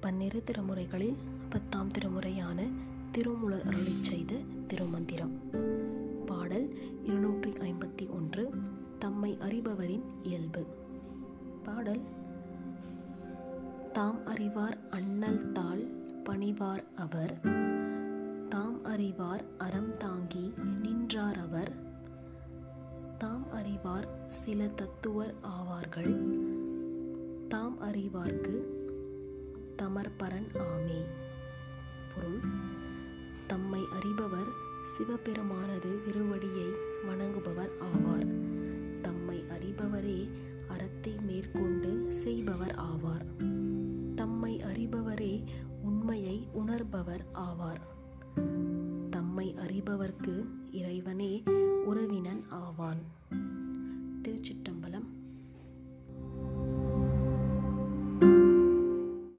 பன்னிரு திருமுறைகளில் பத்தாம் திருமுறையான திருமுலர் அருளிச் செய்த திருமந்திரம். பாடல் இருநூற்றி ஐம்பத்தி ஒன்று தம்மை அறிபவரின் இயல்பு. பாடல் தாம் அறிவார் அண்ணல் தாள் பணிவார் அவர் தாம் அறிவார் அறம் தாங்கி நின்றார் அவர் தாம் அறிவார் சில தத்துவர் ஆவார்கள். தாம் அறிவார்க்கு தமர்பரன் ஆமே. பொருள் தம்மை அறிபவர் சிவபெருமானது திருவடியை வணங்குபவர் ஆவார். தம்மை அறிபவரே அறத்தை மேற்கொண்டு செய்பவர் ஆவார். தம்மை அறிபவரே உண்மையை உணர்பவர் ஆவார். தம்மை அறிபவர்க்கு இறைவனே உறவின்